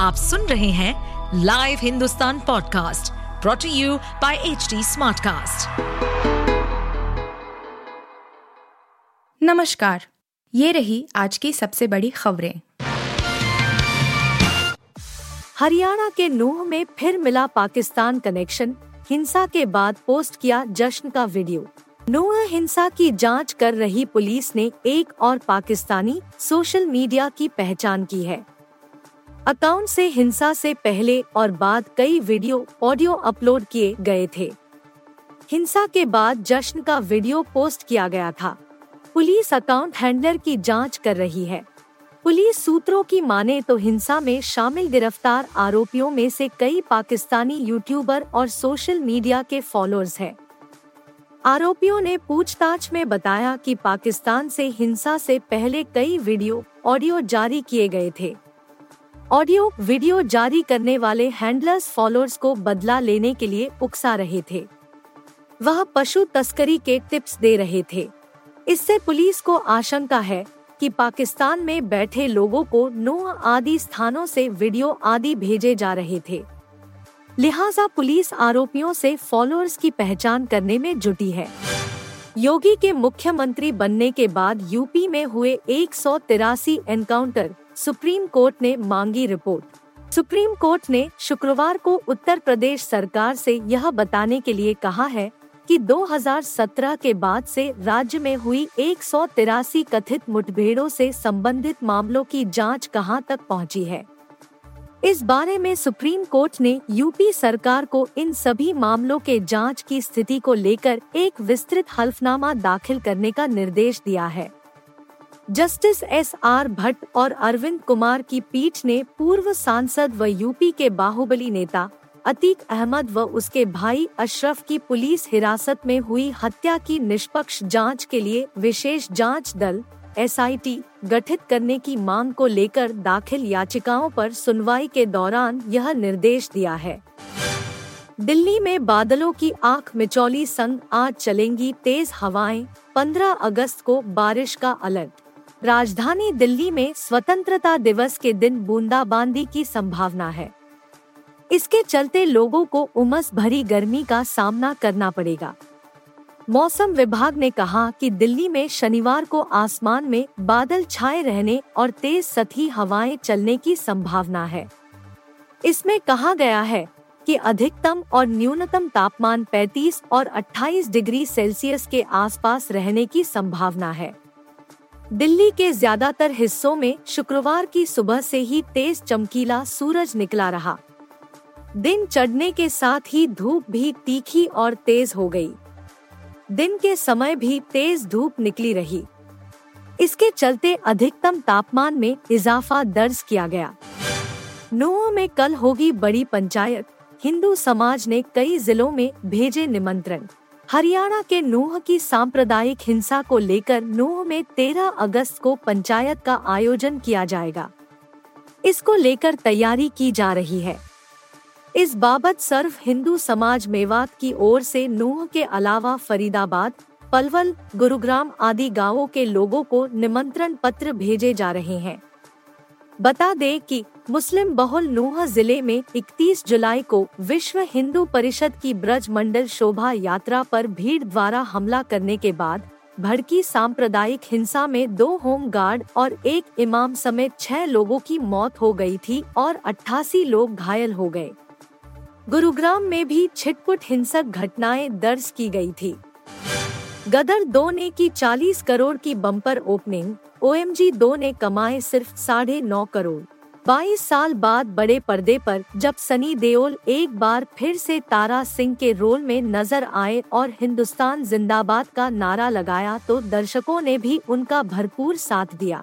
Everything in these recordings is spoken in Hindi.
आप सुन रहे हैं live Hindustan podcast brought to you by H smartcast. नमस्कार, ये रही आज की सबसे बड़ी खबरें। हरियाणा के नूह में फिर मिला पाकिस्तान कनेक्शन हिंसा के बाद पोस्ट किया जश्न का वीडियो नूह हिंसा की जाँच कर रही पुलिस ने एक और पाकिस्तानी सोशल मीडिया की पहचान की है। अकाउंट से हिंसा से पहले और बाद कई वीडियो, ऑडियो अपलोड किए गए थे। हिंसा के बाद जश्न का वीडियो पोस्ट किया गया था। पुलिस अकाउंट हैंडलर की जाँच कर रही है। पुलिस सूत्रों की माने तो हिंसा में शामिल गिरफ़्तार आरोपियों में से कई पाकिस्तानी यूट्यूबर और सोशल मीडिया के फॉलोअर्स हैं। आरोपियों ने पूछताछ में बताया कि पाकिस्तान से हिंसा से पहले कई वीडियो, ऑडियो जारी किए गए थे। ऑडियो, वीडियो जारी करने वाले हैंडलर्स, फॉलोअर्स को बदला लेने के लिए उकसा रहे थे। वह पशु तस्करी के टिप्स दे रहे थे। इससे पुलिस को आशंका है कि पाकिस्तान में बैठे लोगों को नो आदि स्थानों से वीडियो आदि भेजे जा रहे थे। लिहाजा पुलिस आरोपियों से फॉलोअर्स की पहचान करने में जुटी है। योगी के मुख्यमंत्री बनने के बाद यूपी में हुए एक सौ तिरासी एनकाउंटर सुप्रीम कोर्ट ने मांगी रिपोर्ट। सुप्रीम कोर्ट ने शुक्रवार को उत्तर प्रदेश सरकार से यह बताने के लिए कहा है कि 2017 के बाद से राज्य में हुई एक सौ तिरासी कथित मुठभेड़ों से संबंधित मामलों की जाँच कहाँ तक पहुँची है। इस बारे में सुप्रीम कोर्ट ने यूपी सरकार को इन सभी मामलों के जाँच की स्थिति को लेकर एक विस्तृत हल्फनामा दाखिल करने का निर्देश दिया है। जस्टिस एस आर भट्ट और अरविंद कुमार की पीठ ने पूर्व सांसद व यूपी के बाहुबली नेता अतीक अहमद व उसके भाई अशरफ की पुलिस हिरासत में हुई हत्या की निष्पक्ष जाँच के लिए विशेष जाँच दल एसआईटी गठित करने की मांग को लेकर दाखिल याचिकाओं पर सुनवाई के दौरान यह निर्देश दिया है। दिल्ली में बादलों की आँख मिचौली संग आज चलेंगी तेज हवाएँ 15 अगस्त को बारिश का अलर्ट। राजधानी दिल्ली में स्वतंत्रता दिवस के दिन बूंदाबांदी की संभावना है। इसके चलते लोगों को उमस भरी गर्मी का सामना करना पड़ेगा। मौसम विभाग ने कहा कि दिल्ली में शनिवार को आसमान में बादल छाए रहने और तेज सतही हवाएँ चलने की संभावना है। इसमें कहा गया है कि अधिकतम और न्यूनतम तापमान 35 और 28 डिग्री सेल्सियस के आसपास रहने की संभावना है। दिल्ली के ज़्यादातर हिस्सों में शुक्रवार की सुबह से ही तेज चमकीला सूरज निकला रहा। दिन चढ़ने के साथ ही धूप भी तीखी और तेज हो गई। दिन के समय भी तेज धूप निकली रही। इसके चलते अधिकतम तापमान में इजाफा दर्ज किया गया। नोह में कल होगी बड़ी पंचायत, हिंदू समाज ने कई जिलों में भेजे निमंत्रण। हरियाणा के नूह की सांप्रदायिक हिंसा को लेकर नूह में 13 अगस्त को पंचायत का आयोजन किया जाएगा। इसको लेकर तैयारी की जा रही है। इस बाबत सर्व हिंदू समाज मेवात की ओर से नूह के अलावा फरीदाबाद, पलवल, गुरुग्राम आदि गाँवों के लोगों को निमंत्रण पत्र भेजे जा रहे हैं। बता दें कि मुस्लिम बहुल नूह ज़िले में 31 जुलाई को विश्व हिंदू परिषद की ब्रज मंडल शोभा यात्रा पर भीड़ द्वारा हमला करने के बाद भड़की सांप्रदायिक हिंसा में दो होम गार्ड और एक इमाम समेत छह लोगों की मौत हो गई थी और 88 लोग घायल हो गए। गुरुग्राम में भी छिटपुट हिंसक घटनाएँ दर्ज की गई थी। गदर दो ने की 40 करोड़ की bumper opening O M G दो ने कमाए सिर्फ़ साढ़े नौ करोड़। 22 साल बाद बड़े पर्दे पर जब सनी देओल एक बार फिर से तारा सिंह के रोल में नज़र आए और हिंदुस्तान जिंदाबाद का नारा लगाया तो दर्शकों ने भी उनका भरपूर साथ दिया।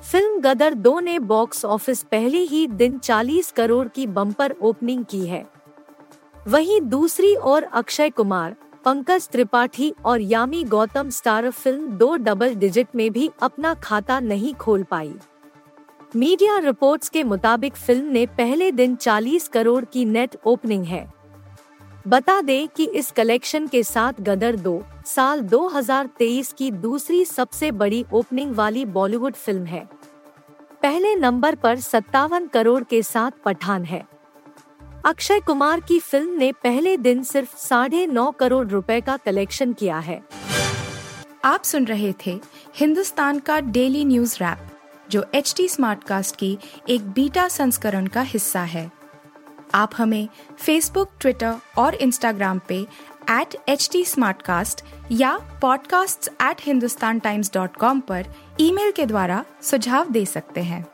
फ़िल्म गदर दो ने बॉक्स ऑफ़िस पहले ही दिन 40 करोड़ की बम्पर ओपनिंग की है। वहीं दूसरी ओर अक्षय कुमार पंकज त्रिपाठी और यामी गौतम स्टार फ़िल्म दो डबल डिजिट में भी अपना खाता नहीं खोल पाई। मीडिया रिपोर्ट्स के मुताबिक फ़िल्म ने पहले दिन 40 करोड़ की नेट ओपनिंग है। बता दें कि इस कलेक्शन के साथ गदर दो, साल 2023 की दूसरी सबसे बड़ी ओपनिंग वाली बॉलीवुड फ़िल्म है। पहले नंबर पर सत्तावन करोड़ के साथ पठान है। अक्षय कुमार की फ़िल्म ने पहले दिन सिर्फ़ साढ़े नौ करोड़ रुपए का कलेक्शन किया है। आप सुन रहे थे हिंदुस्तान का डेली न्यूज़ रैप, जो एच टी स्मार्टकास्ट की एक बीटा संस्करण का हिस्सा है। आप हमें फेसबुक ट्विटर और इंस्टाग्राम पे एट एच टी या podcasts@hindustantimes.com पर ईमेल के द्वारा सुझाव दे सकते हैं।